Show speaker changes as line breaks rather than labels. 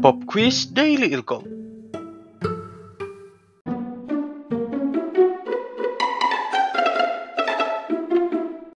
Pop Quiz Daily Ilkom.